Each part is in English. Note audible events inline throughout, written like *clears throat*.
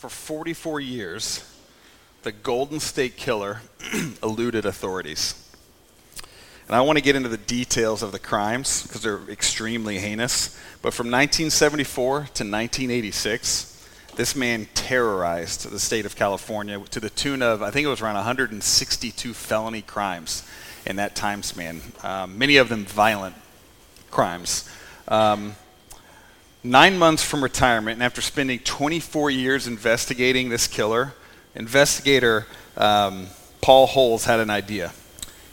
For 44 years, the Golden State Killer *clears throat* eluded authorities. And I want to get into the details of the crimes because they're extremely heinous. But from 1974 to 1986, this man terrorized the state of California to the tune of, I think it was around 162 felony crimes in that time span, um, many of them violent crimes. Um, nine months from retirement, and after spending 24 years investigating this killer, investigator um, Paul Holes had an idea.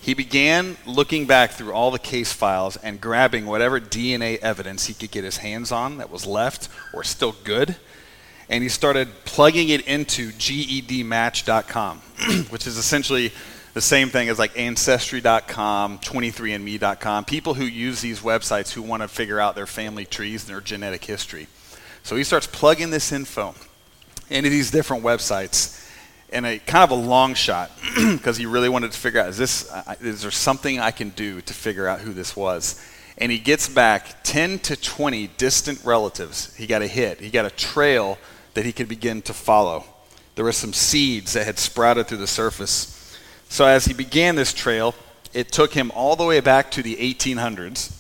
He began looking back through all the case files and grabbing whatever DNA evidence he could get his hands on that was left or still good, and he started plugging it into GEDmatch.com, *clears throat* which is essentially the same thing as like Ancestry.com, 23andMe.com, people who use these websites who want to figure out their family trees and their genetic history. So he starts plugging this info into these different websites and a kind of a long shot *clears throat* because he really wanted to figure out is this is there something I can do to figure out who this was. And he gets back 10 to 20 distant relatives. He got a hit. He got a trail that he could begin to follow. There were some seeds that had sprouted through the surface. So as he began this trail, it took him all the way back to the 1800s,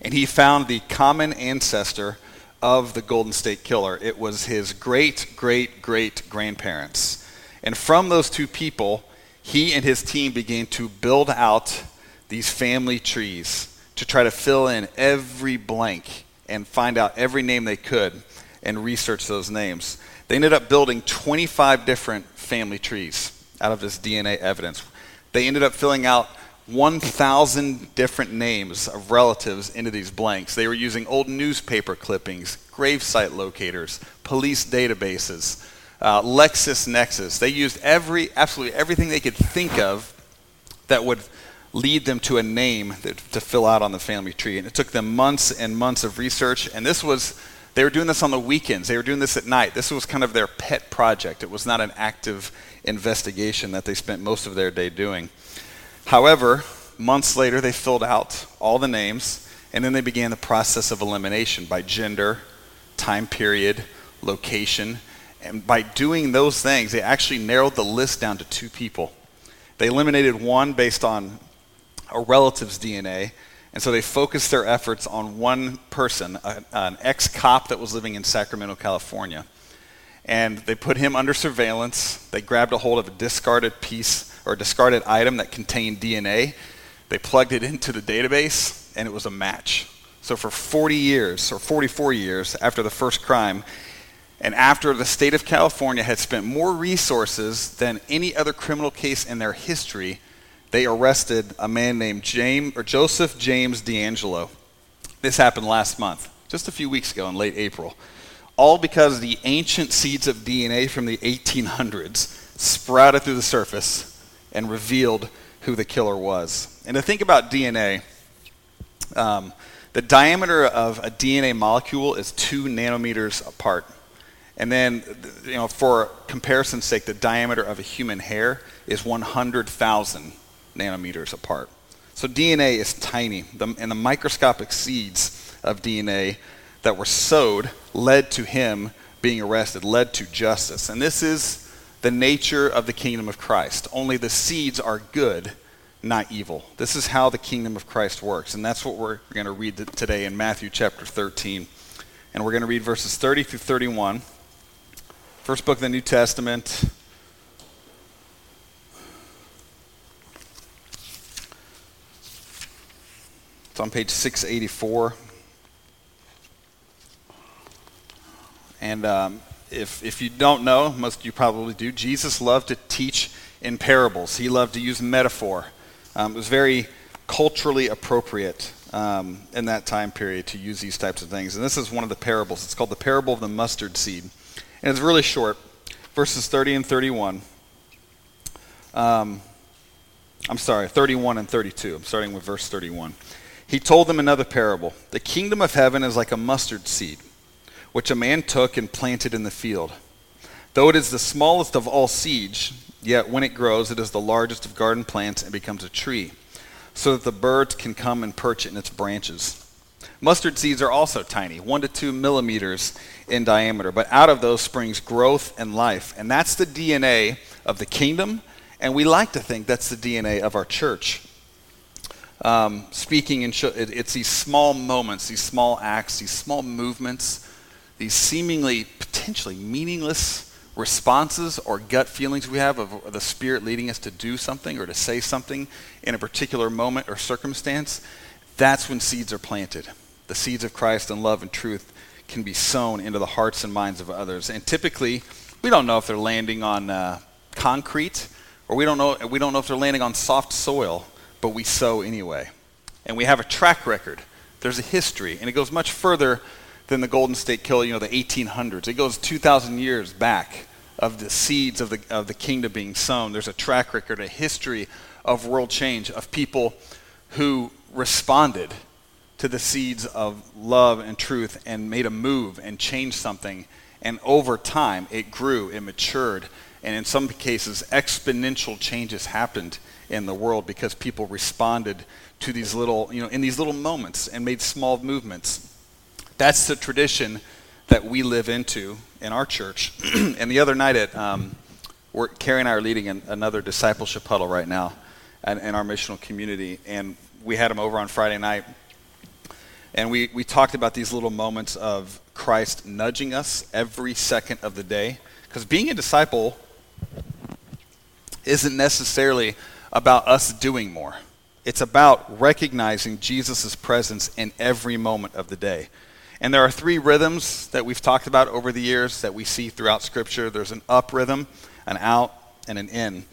and he found the common ancestor of the Golden State Killer. It was his great great great grandparents. And from those two people, he and his team began to build out these family trees to try to fill in every blank and find out every name they could and research those names. They ended up building 25 different family trees out of this DNA evidence. They ended up filling out 1,000 different names of relatives into these blanks. They were using old newspaper clippings, gravesite locators, police databases, uh, LexisNexis. They used every, absolutely everything they could think of that would lead them to a name that, to fill out on the family tree. And it took them months and months of research. And this was, they were doing this on the weekends. They were doing this at night. This was kind of their pet project. It was not an active investigation that they spent most of their day doing. However, months later, they filled out all the names. And then they began the process of elimination by gender, time period, location, and by doing those things, they actually narrowed the list down to two people. They eliminated one based on a relative's DNA, and so they focused their efforts on one person, a, an ex cop that was living in Sacramento, California. And they put him under surveillance. They grabbed a hold of a discarded piece or discarded item that contained DNA. They plugged it into the database, and it was a match. So for 40 years, or 44 years after the first crime, and after the state of California had spent more resources than any other criminal case in their history, they arrested a man named James or Joseph James DeAngelo. This happened last month, just a few weeks ago in late April. All because the ancient seeds of DNA from the 1800s sprouted through the surface and revealed who the killer was. And to think about DNA, um, the diameter of a DNA molecule is two nanometers apart. And then, you know, for comparison's sake, the diameter of a human hair is 100,000 nanometers apart. So DNA is tiny, the, and the microscopic seeds of DNA that were sowed led to him being arrested, led to justice. And this is the nature of the kingdom of Christ. Only the seeds are good, not evil. This is how the kingdom of Christ works. And that's what we're going to read today in Matthew chapter 13. And we're going to read verses 30 through 31. First book of the New Testament. It's on page 684. And um, if, if you don't know, most of you probably do, Jesus loved to teach in parables. He loved to use metaphor. Um, it was very culturally appropriate um, in that time period to use these types of things. And this is one of the parables. It's called the parable of the mustard seed. And it's really short, verses 30 and 31. Um, I'm sorry, 31 and 32. I'm starting with verse 31. He told them another parable. The kingdom of heaven is like a mustard seed, which a man took and planted in the field. Though it is the smallest of all seeds, yet when it grows, it is the largest of garden plants and becomes a tree, so that the birds can come and perch in its branches. Mustard seeds are also tiny, one to two millimeters in diameter, but out of those springs growth and life. And that's the DNA of the kingdom, and we like to think that's the DNA of our church. Um, speaking in, sh- it, it's these small moments, these small acts, these small movements, these seemingly potentially meaningless responses or gut feelings we have of the Spirit leading us to do something or to say something in a particular moment or circumstance, that's when seeds are planted. The seeds of Christ and love and truth can be sown into the hearts and minds of others. And typically, we don't know if they're landing on uh, concrete or we don't know we don't know if they're landing on soft soil, but we sow anyway. And we have a track record. There's a history, and it goes much further than the Golden State Killer, you know, the 1800s. It goes 2,000 years back of the seeds of the, of the kingdom being sown. There's a track record, a history of world change, of people who responded to the seeds of love and truth and made a move and changed something. And over time, it grew, it matured, and in some cases, exponential changes happened in the world because people responded to these little, you know, in these little moments and made small movements. That's the tradition that we live into in our church. *clears throat* and the other night at, um, we're, Carrie and I are leading an, another discipleship huddle right now in, in our missional community. And we had them over on Friday night. And we, we talked about these little moments of Christ nudging us every second of the day. Because being a disciple isn't necessarily about us doing more. It's about recognizing Jesus' presence in every moment of the day. And there are three rhythms that we've talked about over the years that we see throughout Scripture there's an up rhythm, an out, and an in.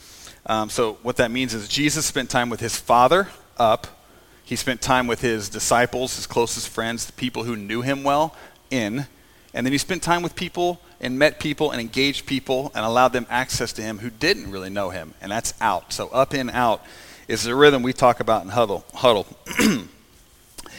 Um, so, what that means is Jesus spent time with his Father, up. He spent time with his disciples, his closest friends, the people who knew him well, in. And then he spent time with people and met people and engaged people and allowed them access to him who didn't really know him. And that's out. So, up, in, out is the rhythm we talk about in huddle. huddle. *clears throat*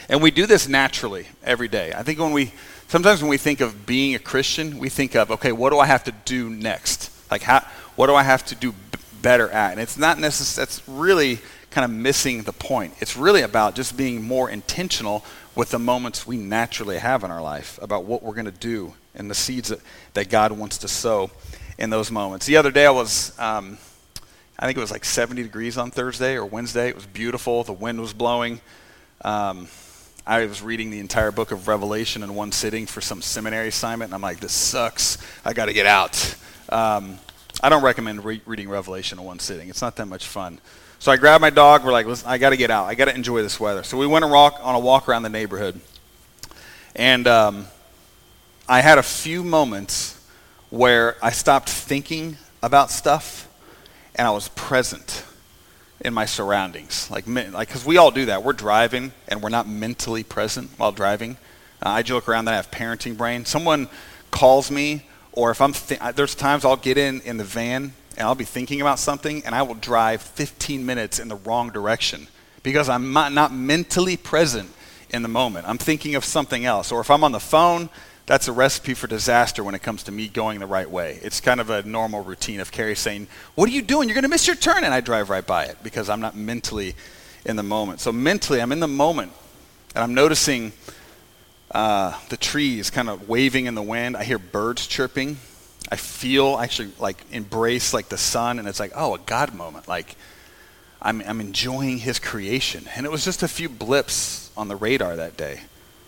And we do this naturally every day. I think when we, sometimes when we think of being a Christian, we think of, okay, what do I have to do next? Like, how, what do I have to do b- better at? And it's not necessarily, that's really kind of missing the point. It's really about just being more intentional with the moments we naturally have in our life about what we're going to do and the seeds that, that God wants to sow in those moments. The other day I was, um, I think it was like 70 degrees on Thursday or Wednesday. It was beautiful. The wind was blowing. Um, I was reading the entire book of Revelation in one sitting for some seminary assignment, and I'm like, this sucks. I got to get out. Um, I don't recommend re- reading Revelation in one sitting. It's not that much fun. So I grabbed my dog. We're like, Listen, I got to get out. I got to enjoy this weather. So we went a walk, on a walk around the neighborhood. And um, I had a few moments where I stopped thinking about stuff and I was present in my surroundings. Like, like, because we all do that. We're driving and we're not mentally present while driving. Uh, I joke around that I have parenting brain. Someone calls me, or if I'm, th- there's times I'll get in in the van and I'll be thinking about something, and I will drive 15 minutes in the wrong direction because I'm not, mentally present in the moment. I'm thinking of something else. Or if I'm on the phone that's a recipe for disaster when it comes to me going the right way. It's kind of a normal routine of Carrie saying, What are you doing? You're going to miss your turn. And I drive right by it because I'm not mentally in the moment. So mentally, I'm in the moment and I'm noticing uh, the trees kind of waving in the wind. I hear birds chirping. I feel actually like embrace like the sun and it's like, oh, a God moment. Like I'm, I'm enjoying his creation. And it was just a few blips on the radar that day.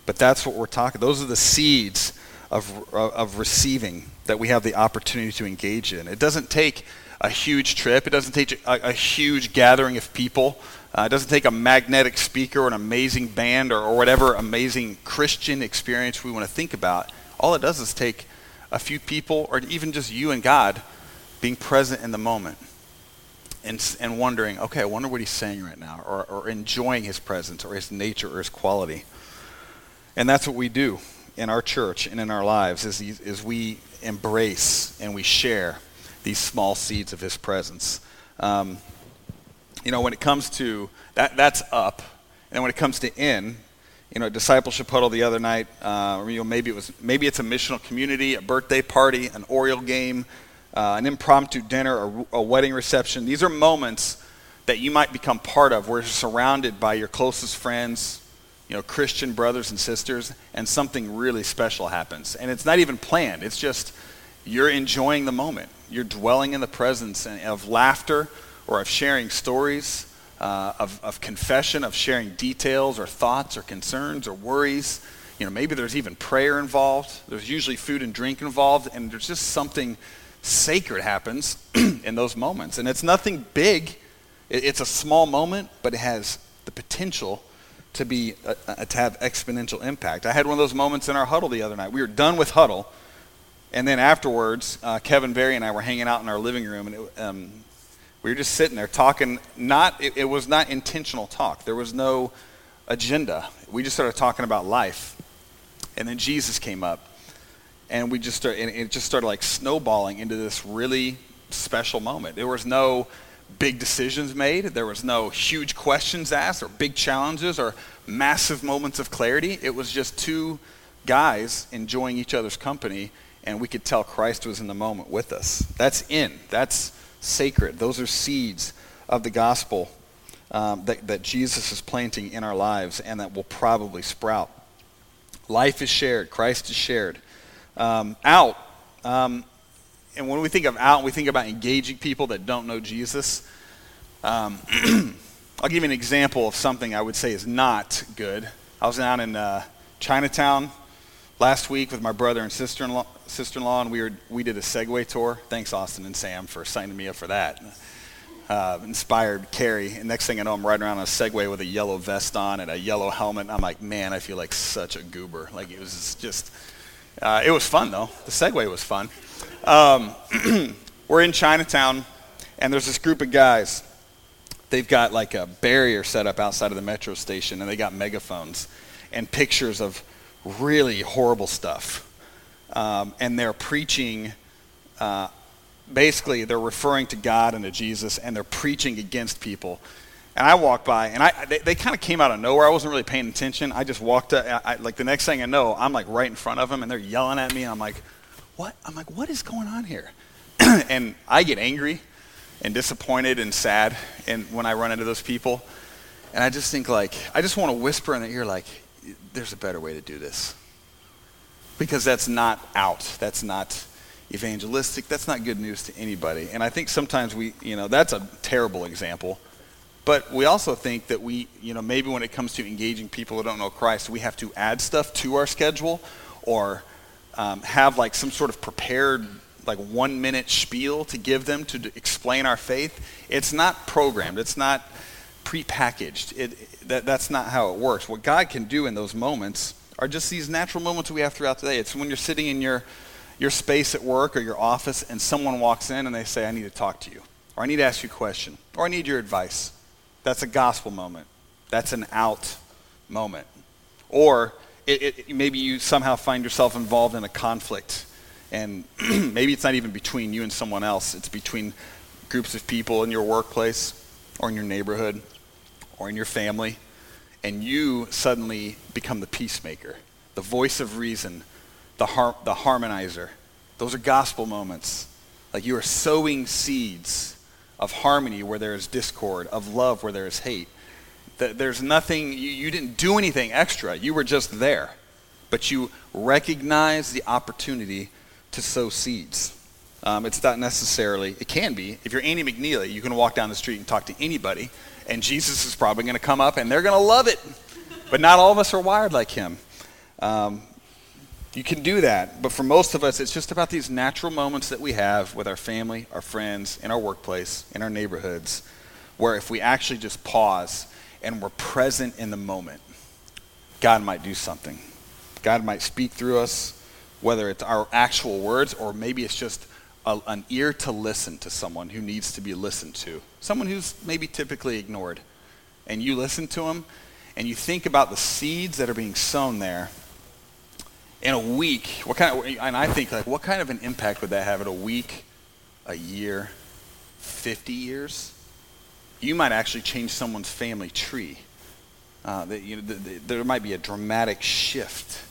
But that's what we're talking. Those are the seeds of, of receiving that we have the opportunity to engage in. It doesn't take a huge trip. It doesn't take a, a huge gathering of people. Uh, it doesn't take a magnetic speaker or an amazing band or, or whatever amazing Christian experience we want to think about. All it does is take a few people or even just you and God being present in the moment and, and wondering, okay, I wonder what he's saying right now, or, or enjoying his presence or his nature or his quality. And that's what we do in our church and in our lives is, is we embrace and we share these small seeds of his presence. Um, you know, when it comes to that, that's up. And when it comes to in, you know, discipleship huddle the other night, uh, or, you know, maybe it was maybe it's a missional community, a birthday party, an Oriole game, uh, an impromptu dinner, a, a wedding reception. These are moments that you might become part of where you're surrounded by your closest friends, you know, Christian brothers and sisters, and something really special happens. And it's not even planned. It's just you're enjoying the moment. You're dwelling in the presence of laughter or of sharing stories, uh, of, of confession, of sharing details or thoughts or concerns or worries. You know, maybe there's even prayer involved. There's usually food and drink involved, and there's just something sacred happens *clears throat* in those moments. And it's nothing big. It's a small moment, but it has the potential to be to have exponential impact. I had one of those moments in our huddle the other night. We were done with huddle, and then afterwards, uh, Kevin Berry and I were hanging out in our living room, and it, um, we were just sitting there talking. Not it, it, was not intentional talk. There was no agenda. We just started talking about life, and then Jesus came up, and we just started, and it just started like snowballing into this really special moment. There was no big decisions made. There was no huge questions asked or big challenges or massive moments of clarity. It was just two guys enjoying each other's company, and we could tell Christ was in the moment with us. That's in. That's sacred. Those are seeds of the gospel um, that, that Jesus is planting in our lives and that will probably sprout. Life is shared, Christ is shared. Um, out, um, and when we think of out, we think about engaging people that don't know Jesus. Um, *clears throat* I'll give you an example of something I would say is not good. I was down in uh, Chinatown last week with my brother and sister-in-law, sister-in-law and we, were, we did a Segway tour. Thanks, Austin and Sam, for signing me up for that. Uh, inspired Carrie. And next thing I know, I'm riding around on a Segway with a yellow vest on and a yellow helmet. And I'm like, man, I feel like such a goober. Like it was just, uh, it was fun though. The Segway was fun. Um, *clears throat* we're in Chinatown, and there's this group of guys. They've got like a barrier set up outside of the metro station, and they got megaphones and pictures of really horrible stuff. Um, and they're preaching, uh, basically, they're referring to God and to Jesus, and they're preaching against people. And I walked by, and I, they, they kind of came out of nowhere. I wasn't really paying attention. I just walked, up, I, like the next thing I know, I'm like right in front of them, and they're yelling at me. And I'm like, what? I'm like, what is going on here? *clears throat* and I get angry and disappointed and sad and when I run into those people. And I just think like, I just want to whisper in their ear like, there's a better way to do this. Because that's not out. That's not evangelistic. That's not good news to anybody. And I think sometimes we, you know, that's a terrible example. But we also think that we, you know, maybe when it comes to engaging people who don't know Christ, we have to add stuff to our schedule or um, have like some sort of prepared like one minute spiel to give them to d- explain our faith. It's not programmed. It's not prepackaged. It, that, that's not how it works. What God can do in those moments are just these natural moments we have throughout the day. It's when you're sitting in your, your space at work or your office and someone walks in and they say, I need to talk to you, or I need to ask you a question, or I need your advice. That's a gospel moment. That's an out moment. Or it, it, maybe you somehow find yourself involved in a conflict. And *clears throat* maybe it's not even between you and someone else, it's between groups of people in your workplace or in your neighborhood or in your family. And you suddenly become the peacemaker, the voice of reason, the, har- the harmonizer. Those are gospel moments. Like you are sowing seeds of harmony where there is discord, of love where there is hate. There's nothing, you, you didn't do anything extra. You were just there. But you recognize the opportunity to sow seeds. Um, it's not necessarily, it can be. If you're Andy McNeely, you can walk down the street and talk to anybody, and Jesus is probably going to come up and they're going to love it. But not all of us are wired like him. Um, you can do that, but for most of us, it's just about these natural moments that we have with our family, our friends, in our workplace, in our neighborhoods, where if we actually just pause and we're present in the moment, God might do something. God might speak through us, whether it's our actual words or maybe it's just a, an ear to listen to someone who needs to be listened to, someone who's maybe typically ignored. And you listen to them and you think about the seeds that are being sown there. In a week, what kind of, and I think like, what kind of an impact would that have in a week, a year, 50 years? You might actually change someone's family tree. Uh, that, you know, the, the, there might be a dramatic shift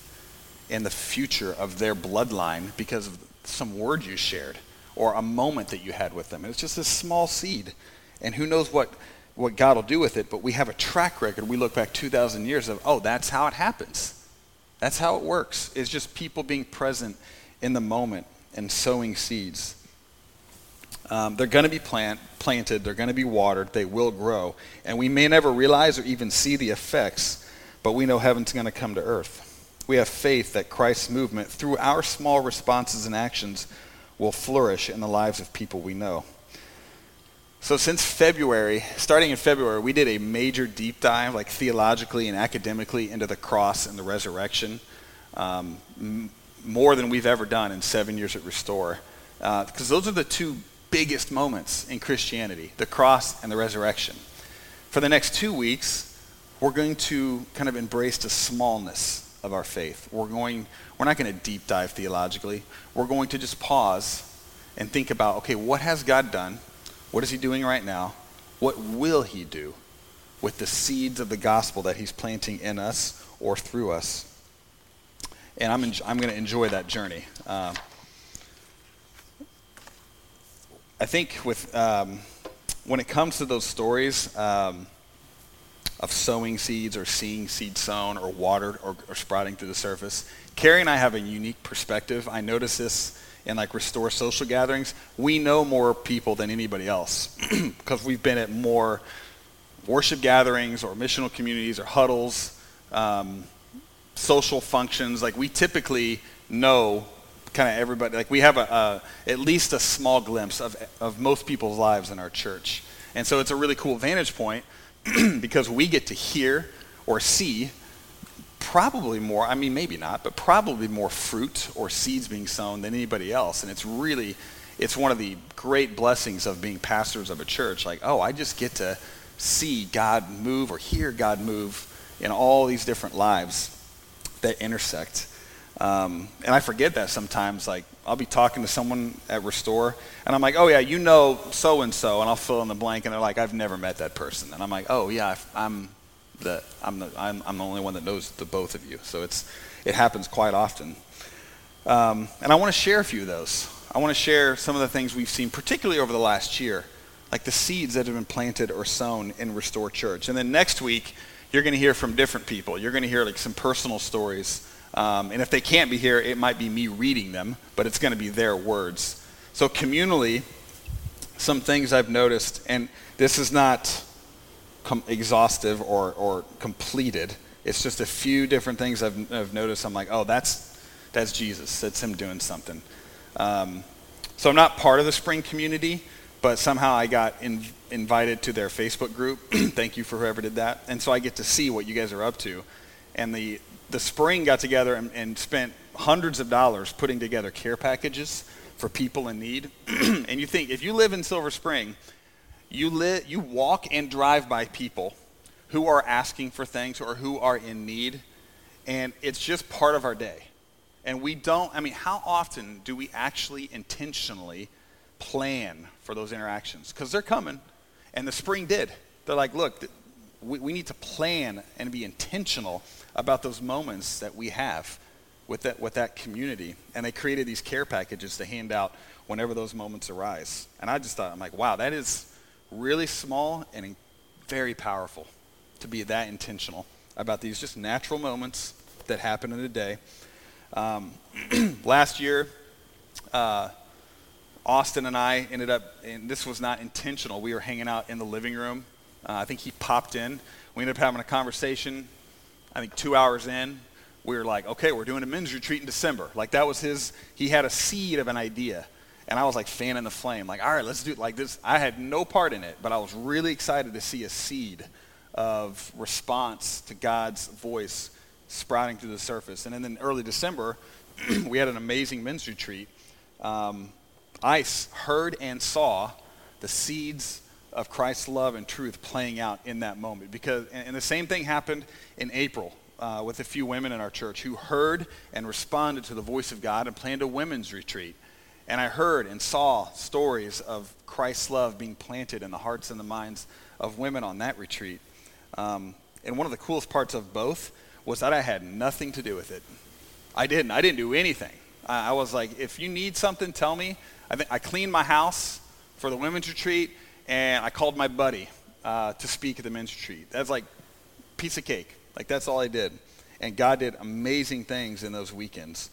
in the future of their bloodline because of some word you shared or a moment that you had with them. It's just a small seed. And who knows what what God will do with it, but we have a track record. We look back 2,000 years of, oh, that's how it happens. That's how it works. It's just people being present in the moment and sowing seeds. Um, they're going to be plant, planted, they're going to be watered, they will grow. And we may never realize or even see the effects, but we know heaven's going to come to earth. We have faith that Christ's movement, through our small responses and actions, will flourish in the lives of people we know. So, since February, starting in February, we did a major deep dive, like theologically and academically, into the cross and the resurrection, um, m- more than we've ever done in seven years at Restore. Because uh, those are the two biggest moments in Christianity the cross and the resurrection. For the next two weeks, we're going to kind of embrace the smallness of our faith. We're going, we're not going to deep dive theologically. We're going to just pause and think about, okay, what has God done? What is he doing right now? What will he do with the seeds of the gospel that he's planting in us or through us? And I'm, en- I'm going to enjoy that journey. Uh, I think with um, when it comes to those stories um, of sowing seeds or seeing seeds sown or watered or, or sprouting through the surface, Carrie and I have a unique perspective. I notice this in like restore social gatherings, we know more people than anybody else *clears throat* because we've been at more worship gatherings or missional communities or huddles, um, social functions. Like we typically know kind of everybody. Like we have a, a, at least a small glimpse of of most people's lives in our church, and so it's a really cool vantage point *clears throat* because we get to hear or see probably more, I mean, maybe not, but probably more fruit or seeds being sown than anybody else. And it's really, it's one of the great blessings of being pastors of a church. Like, oh, I just get to see God move or hear God move in all these different lives that intersect. Um, and I forget that sometimes. Like, I'll be talking to someone at Restore, and I'm like, oh, yeah, you know so and so, and I'll fill in the blank, and they're like, I've never met that person. And I'm like, oh, yeah, I'm that I'm the, I'm, I'm the only one that knows the both of you. So it's, it happens quite often. Um, and I want to share a few of those. I want to share some of the things we've seen, particularly over the last year, like the seeds that have been planted or sown in Restore Church. And then next week, you're going to hear from different people. You're going to hear like some personal stories. Um, and if they can't be here, it might be me reading them, but it's going to be their words. So communally, some things I've noticed, and this is not com- exhaustive or, or completed. It's just a few different things I've, I've noticed. I'm like, oh, that's, that's Jesus. That's him doing something. Um, so I'm not part of the spring community, but somehow I got in, invited to their Facebook group. *clears throat* Thank you for whoever did that. And so I get to see what you guys are up to. And the, the spring got together and, and spent hundreds of dollars putting together care packages for people in need. *clears throat* and you think, if you live in Silver Spring, you, li- you walk and drive by people who are asking for things or who are in need, and it's just part of our day. And we don't, I mean, how often do we actually intentionally plan for those interactions? Because they're coming, and the spring did. They're like, look, we, we need to plan and be intentional about those moments that we have with that, with that community. And they created these care packages to hand out whenever those moments arise. And I just thought, I'm like, wow, that is really small and very powerful to be that intentional about these just natural moments that happen in a day. Um, *clears throat* last year, uh, Austin and I ended up, and this was not intentional. We were hanging out in the living room. Uh, I think he popped in. We ended up having a conversation. I think two hours in, we were like, okay, we're doing a men's retreat in December. Like that was his, he had a seed of an idea. And I was like fanning the flame, like, all right, let's do it like this. I had no part in it, but I was really excited to see a seed of response to God's voice sprouting through the surface. And then in early December, *clears throat* we had an amazing men's retreat. Um, I heard and saw the seeds of Christ's love and truth playing out in that moment. Because, and, the same thing happened in April uh, with a few women in our church who heard and responded to the voice of God and planned a women's retreat. And I heard and saw stories of Christ's love being planted in the hearts and the minds of women on that retreat. Um, and one of the coolest parts of both was that I had nothing to do with it. I didn't. I didn't do anything. I, I was like, if you need something, tell me. I, th- I cleaned my house for the women's retreat, and I called my buddy uh, to speak at the men's retreat. That's like piece of cake. Like that's all I did. And God did amazing things in those weekends.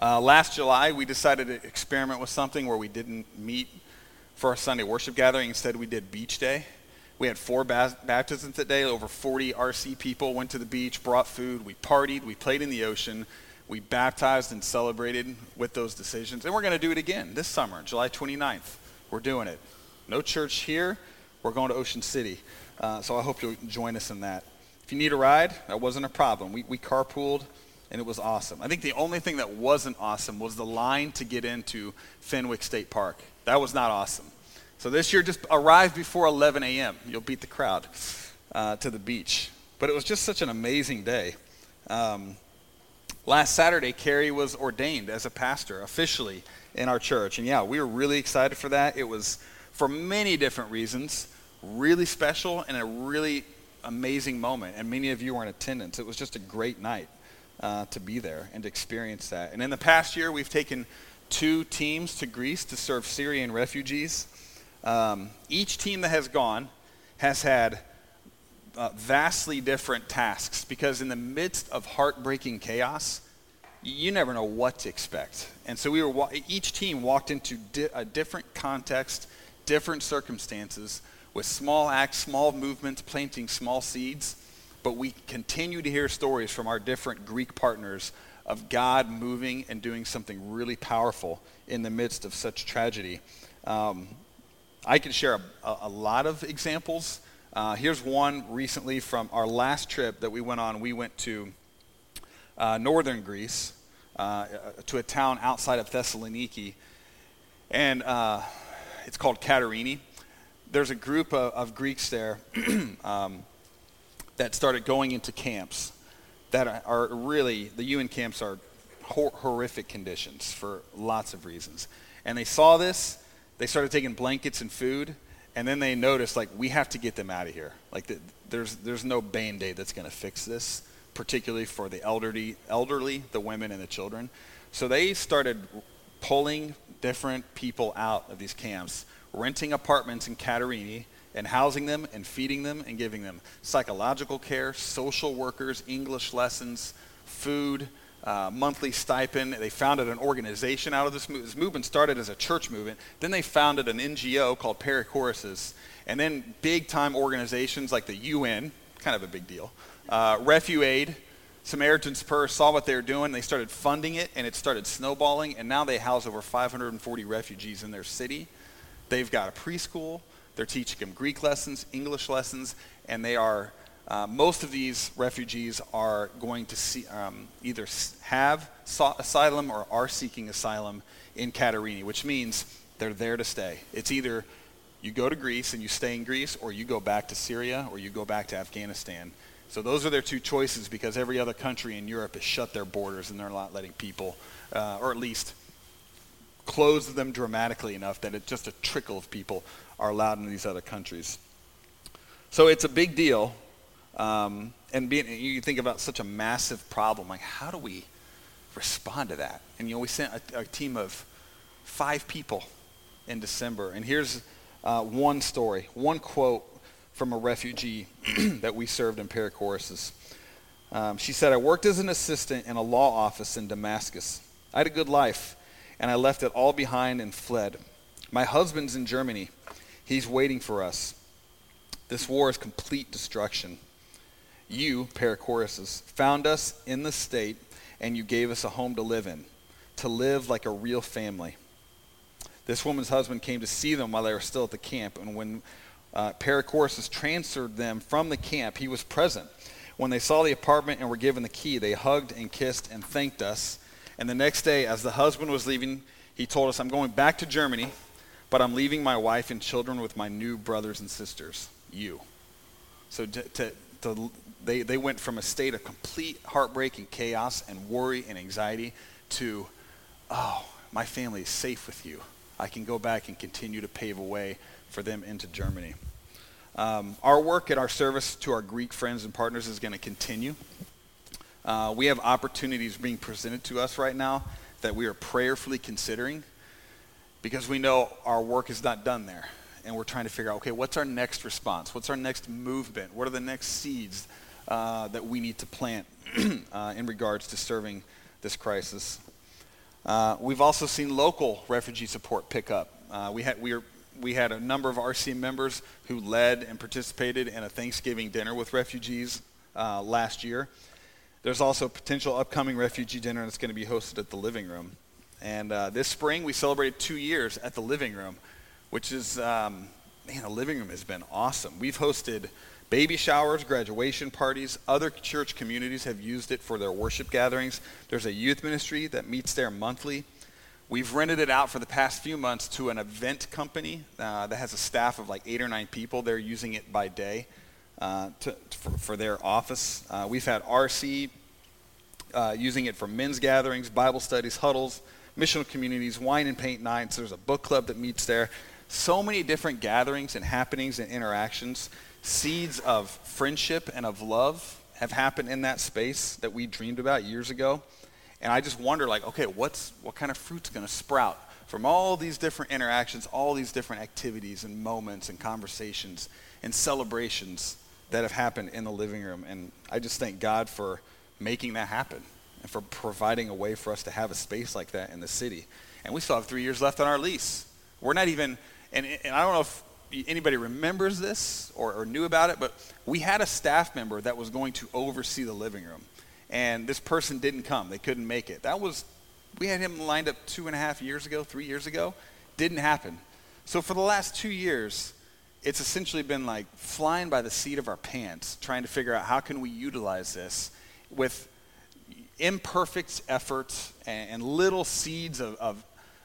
Uh, last July, we decided to experiment with something where we didn't meet for our Sunday worship gathering. Instead, we did beach day. We had four baptisms that day. Over 40 RC people went to the beach, brought food. We partied. We played in the ocean. We baptized and celebrated with those decisions. And we're going to do it again this summer, July 29th. We're doing it. No church here. We're going to Ocean City. Uh, so I hope you'll join us in that. If you need a ride, that wasn't a problem. We, we carpooled, and it was awesome. I think the only thing that wasn't awesome was the line to get into Fenwick State Park. That was not awesome. So this year, just arrive before 11 a.m. You'll beat the crowd uh, to the beach. But it was just such an amazing day. Um, last Saturday, Carrie was ordained as a pastor officially in our church. And yeah, we were really excited for that. It was, for many different reasons, really special and a really amazing moment. And many of you were in attendance. It was just a great night uh, to be there and to experience that. And in the past year, we've taken two teams to Greece to serve Syrian refugees. Um, each team that has gone has had uh, vastly different tasks because in the midst of heartbreaking chaos, you never know what to expect. And so we were each team walked into di- a different context, different circumstances, with small acts, small movements, planting small seeds. But we continue to hear stories from our different Greek partners of God moving and doing something really powerful in the midst of such tragedy. Um, I can share a, a lot of examples. Uh, here's one recently from our last trip that we went on. We went to uh, northern Greece, uh, to a town outside of Thessaloniki, and uh, it's called Katerini. There's a group of, of Greeks there *clears throat* um, that started going into camps that are really, the UN camps are hor- horrific conditions for lots of reasons. And they saw this they started taking blankets and food, and then they noticed like we have to get them out of here. Like the, there's there's no band aid that's going to fix this, particularly for the elderly, elderly, the women and the children. So they started pulling different people out of these camps, renting apartments in Katerini and housing them and feeding them and giving them psychological care, social workers, English lessons, food, uh, monthly stipend. They founded an organization out of this, movement. this movement. started as a church movement. Then they founded an NGO called Perichoresis. And then big time organizations like the UN, kind of a big deal, uh, RefuAid, Samaritan's Purse saw what they were doing. They started funding it, and it started snowballing. And now they house over 540 refugees in their city. They've got a preschool. They're teaching them Greek lessons, English lessons, and they are uh, most of these refugees are going to see, um, either have sought asylum or are seeking asylum in Katerini, which means they're there to stay. It's either you go to Greece and you stay in Greece, or you go back to Syria, or you go back to Afghanistan. So those are their two choices because every other country in Europe has shut their borders and they're not letting people, uh, or at least close them dramatically enough that it, just a trickle of people are allowed in these other countries. So it's a big deal um, and being, you think about such a massive problem, like how do we respond to that? And you know, we sent a, a team of five people in December. And here's uh, one story, one quote from a refugee *clears throat* that we served in Perichoresis. Um, she said, I worked as an assistant in a law office in Damascus. I had a good life, and I left it all behind and fled. My husband's in Germany. He's waiting for us. This war is complete destruction. You, Perichoresis, found us in the state, and you gave us a home to live in, to live like a real family. This woman's husband came to see them while they were still at the camp, and when uh, transferred them from the camp, he was present. When they saw the apartment and were given the key, they hugged and kissed and thanked us. And the next day, as the husband was leaving, he told us, I'm going back to Germany, but I'm leaving my wife and children with my new brothers and sisters, you. So to, to, to they, they went from a state of complete heartbreak and chaos and worry and anxiety to, oh, my family is safe with you. I can go back and continue to pave a way for them into Germany. Um, our work at our service to our Greek friends and partners is going to continue. Uh, we have opportunities being presented to us right now that we are prayerfully considering because we know our work is not done there. and we're trying to figure out, okay, what's our next response? What's our next movement? What are the next seeds uh, that we need to plant *clears throat* uh, in regards to serving this crisis? Uh, we've also seen local refugee support pick up. Uh, we had we are we had a number of RCM members who led and participated in a Thanksgiving dinner with refugees uh, last year. There's also a potential upcoming refugee dinner that's going to be hosted at the living room. And uh, this spring, we celebrated two years at the living room, which is, um, man, the living room has been awesome. We've hosted baby showers, graduation parties. Other church communities have used it for their worship gatherings. There's a youth ministry that meets there monthly. We've rented it out for the past few months to an event company uh, that has a staff of like eight or nine people. They're using it by day uh, to, for, for, their office. Uh, we've had RC uh, using it for men's gatherings, Bible studies, huddles, missional communities, wine and paint nights. There's a book club that meets there. So many different gatherings and happenings and interactions. Seeds of friendship and of love have happened in that space that we dreamed about years ago. And I just wonder, like, okay, what's what kind of fruit's going to sprout from all these different interactions, all these different activities and moments and conversations and celebrations that have happened in the living room. And I just thank God for making that happen and for providing a way for us to have a space like that in the city. And we still have three years left on our lease. We're not even, and, and I don't know if anybody remembers this or, or knew about it, but we had a staff member that was going to oversee the living room and this person didn't come. They couldn't make it. That was, we had him lined up two and a half years ago, three years ago. Didn't happen. So for the last two years, it's essentially been like flying by the seat of our pants, trying to figure out how can we utilize this with imperfect efforts and, and little seeds of, of,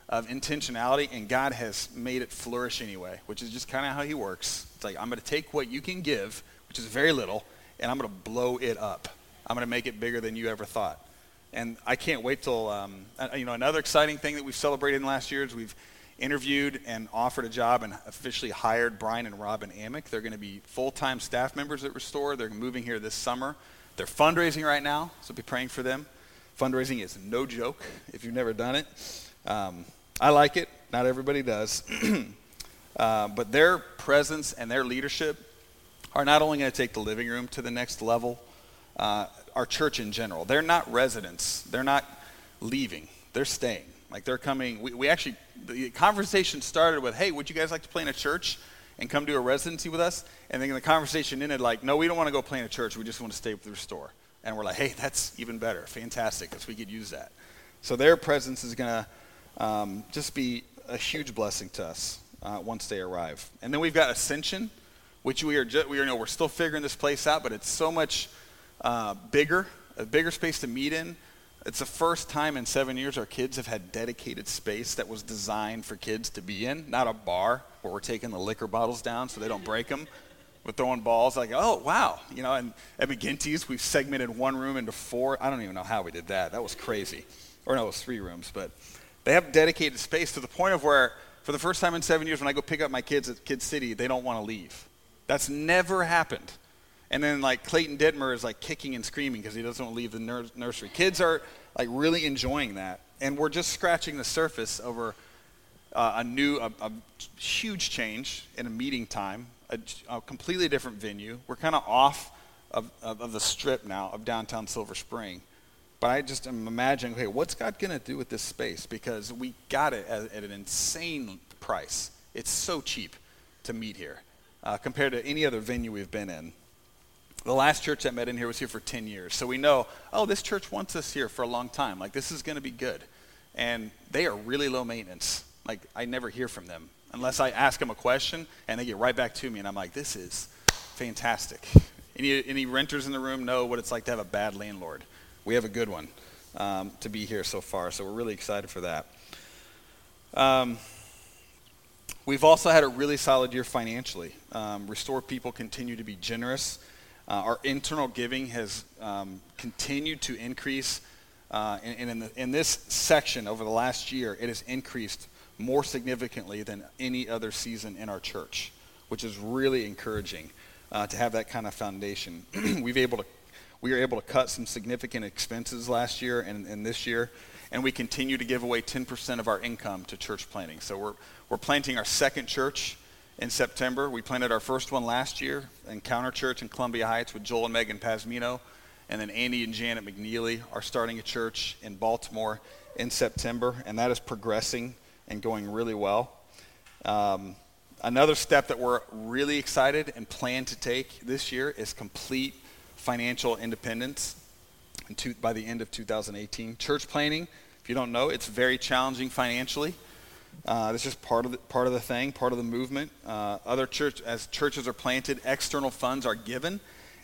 of intentionality, and God has made it flourish anyway, which is just kind of how He works. It's like, I'm going to take what you can give, which is very little, and I'm going to blow it up. I'm going to make it bigger than you ever thought. And I can't wait till, um, you know, another exciting thing that we've celebrated in the last year is we've interviewed and offered a job and officially hired Brian and Robin Amick. They're going to be full-time staff members at Restore. They're moving here this summer. They're fundraising right now, so be praying for them. Fundraising is no joke if you've never done it. Um, I like it. Not everybody does. *clears throat* uh, but their presence and their leadership are not only going to take the living room to the next level, uh, our church in general. They're not residents. They're not leaving. They're staying. Like they're coming. We, we actually, the conversation started with, hey, would you guys like to play in a church and come do a residency with us? And then the conversation ended like, no, we don't want to go play in a church. We just want to stay with the store. And we're like, hey, that's even better. Fantastic, because we could use that. So their presence is going to um, just be a huge blessing to us uh, once they arrive. And then we've got Ascension, which we are, ju- we are, you know, we're still figuring this place out, but it's so much uh, bigger, a bigger space to meet in. It's the first time in seven years our kids have had dedicated space that was designed for kids to be in, not a bar where we're taking the liquor bottles down so they don't break them. We're throwing balls like, oh, wow. You know, and at McGinty's, we've segmented one room into four. I don't even know how we did that. That was crazy. Or no, it was three rooms. But they have dedicated space to the point of where, for the first time in seven years, when I go pick up my kids at Kid City, they don't want to leave. That's never happened. And then like Clayton Ditmer is like kicking and screaming because he doesn't want to leave the nur- nursery. Kids are like really enjoying that, and we're just scratching the surface over uh, a new, a, a, huge change in a meeting time, a, a completely different venue. We're kind of off of, of, the strip now of downtown Silver Spring. But I just am imagining, okay, what's God going to do with this space? Because we got it at, at an insane price. It's so cheap to meet here uh, compared to any other venue we've been in. The last church that met in here was here for 10 years. So we know, oh, this church wants us here for a long time. Like, this is going to be good. And they are really low maintenance. Like, I never hear from them unless I ask them a question and they get right back to me. And I'm like, this is fantastic. Any, any renters in the room know what it's like to have a bad landlord. We have a good one um, to be here so far. So we're really excited for that. Um, we've also had a really solid year financially. Um, Restore people continue to be generous. Uh, our internal giving has um, continued to increase. Uh, and, in, the, in, this section over the last year, it has increased more significantly than any other season in our church, which is really encouraging uh, to have that kind of foundation. *clears throat* We've able to, we were able to cut some significant expenses last year and, and this year, and we continue to give away 10% of our income to church planting. So we're, we're planting our second church in September. We planted our first one last year, Encounter Church in Columbia Heights with Joel and Megan Pasmino. And then Andy and Janet McNeely are starting a church in Baltimore in September, and that is progressing and going really well. Um, another step that we're really excited and plan to take this year is complete financial independence by the end of 2018. Church planting, if you don't know, it's very challenging financially. Uh, this is part of the, part of the thing, part of the movement. Uh, other church, as churches are planted, external funds are given,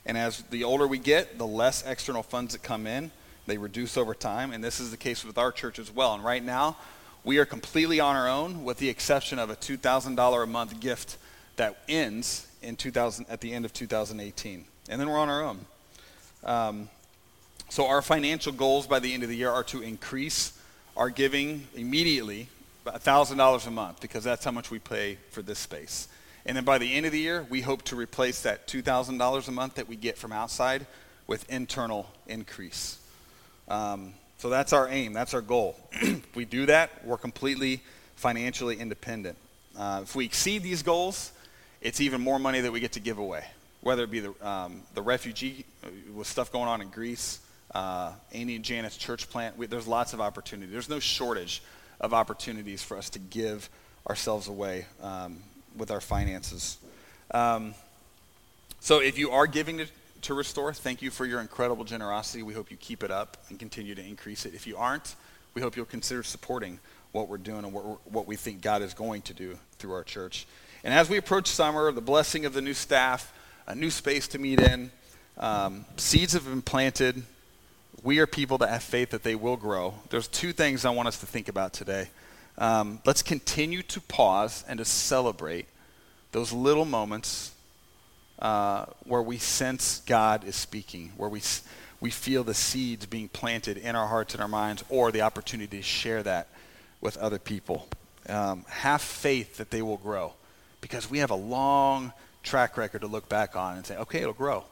and as the older we get, the less external funds that come in. They reduce over time, and this is the case with our church as well. And right now, we are completely on our own, with the exception of a $2,000 a month gift that ends in 2000 at the end of 2018, and then we're on our own. Um, so our financial goals by the end of the year are to increase our giving immediately $1,000 a month because that's how much we pay for this space. And then by the end of the year, we hope to replace that $2,000 a month that we get from outside with internal increase. Um, so that's our aim, that's our goal. *clears throat* if we do that, we're completely financially independent. Uh, if we exceed these goals, it's even more money that we get to give away, whether it be the, um, the refugee uh, with stuff going on in Greece, uh, Andy and Janet's church plant. We, there's lots of opportunity. There's no shortage of opportunities for us to give ourselves away um, with our finances. Um, so if you are giving to, to Restore, thank you for your incredible generosity. We hope you keep it up and continue to increase it. If you aren't, we hope you'll consider supporting what we're doing and what, what we think God is going to do through our church. And as we approach summer, the blessing of the new staff, a new space to meet in, um, seeds have been planted we are people that have faith that they will grow. There's two things I want us to think about today. Um, let's continue to pause and to celebrate those little moments uh, where we sense God is speaking, where we, we feel the seeds being planted in our hearts and our minds, or the opportunity to share that with other people. Um, have faith that they will grow because we have a long track record to look back on and say, okay, it'll grow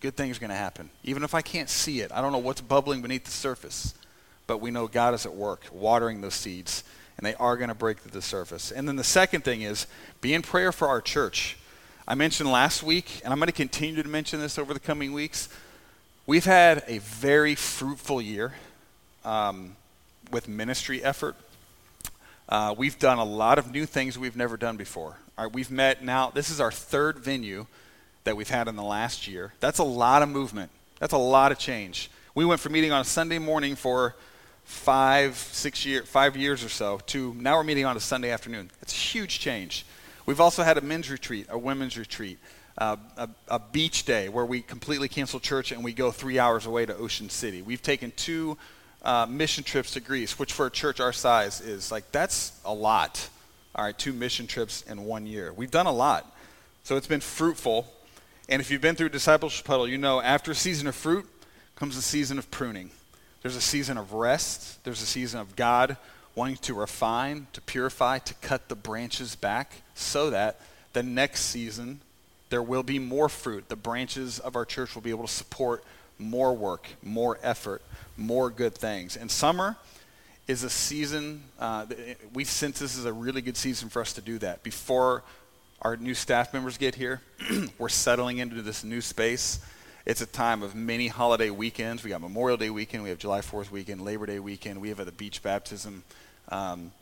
good things are going to happen. Even if I can't see it, I don't know what's bubbling beneath the surface, but we know God is at work watering those seeds, and they are going to break through the surface. And then the second thing is be in prayer for our church. I mentioned last week, and I'm going to continue to mention this over the coming weeks. We've had a very fruitful year um, with ministry effort. Uh, we've done a lot of new things we've never done before. All right, we've met now, this is our third venue that we've had in the last year. That's a lot of movement. That's a lot of change. We went from meeting on a Sunday morning for five, six year, five years or so to now we're meeting on a Sunday afternoon. It's a huge change. We've also had a men's retreat, a women's retreat, uh, a, a, beach day where we completely cancel church and we go three hours away to Ocean City. We've taken two uh, mission trips to Greece, which for a church our size is like, that's a lot. All right, two mission trips in one year. We've done a lot. So it's been fruitful. And if you've been through discipleship huddle, you know after a season of fruit comes a season of pruning. There's a season of rest. There's a season of God wanting to refine, to purify, to cut the branches back so that the next season there will be more fruit. The branches of our church will be able to support more work, more effort, more good things. And summer is a season, uh, we sense this is a really good season for us to do that. Before our new staff members get here. *clears throat* We're settling into this new space. It's a time of many holiday weekends. We got Memorial Day weekend, we have July 4th weekend, Labor Day weekend, we have the beach baptism. Um,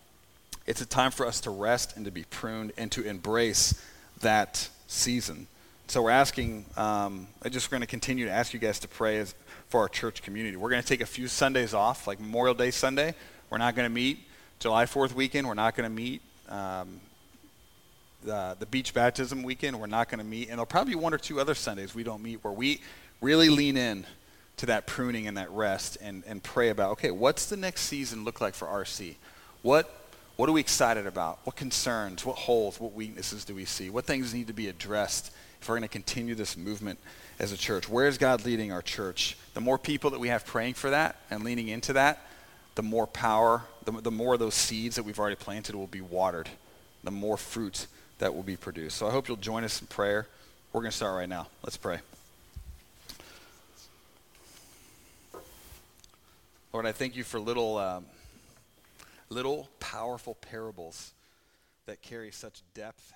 it's a time for us to rest and to be pruned and to embrace that season. So we're asking, um, I just going to continue to ask you guys to pray as, for our church community. We're going to take a few Sundays off, like Memorial Day Sunday. We're not going to meet. July 4th weekend, we're not going to meet. Um, the, the beach baptism weekend, we're not going to meet. And there'll probably be one or two other Sundays we don't meet where we really lean in to that pruning and that rest and, and pray about, okay, what's the next season look like for RC? What, what are we excited about? What concerns, what holes, what weaknesses do we see? What things need to be addressed if we're going to continue this movement as a church? Where is God leading our church? The more people that we have praying for that and leaning into that, the more power, the, the more those seeds that we've already planted will be watered, the more fruit that will be produced. So I hope you'll join us in prayer. We're going to start right now. Let's pray. Lord, I thank you for little, um, little powerful parables that carry such depth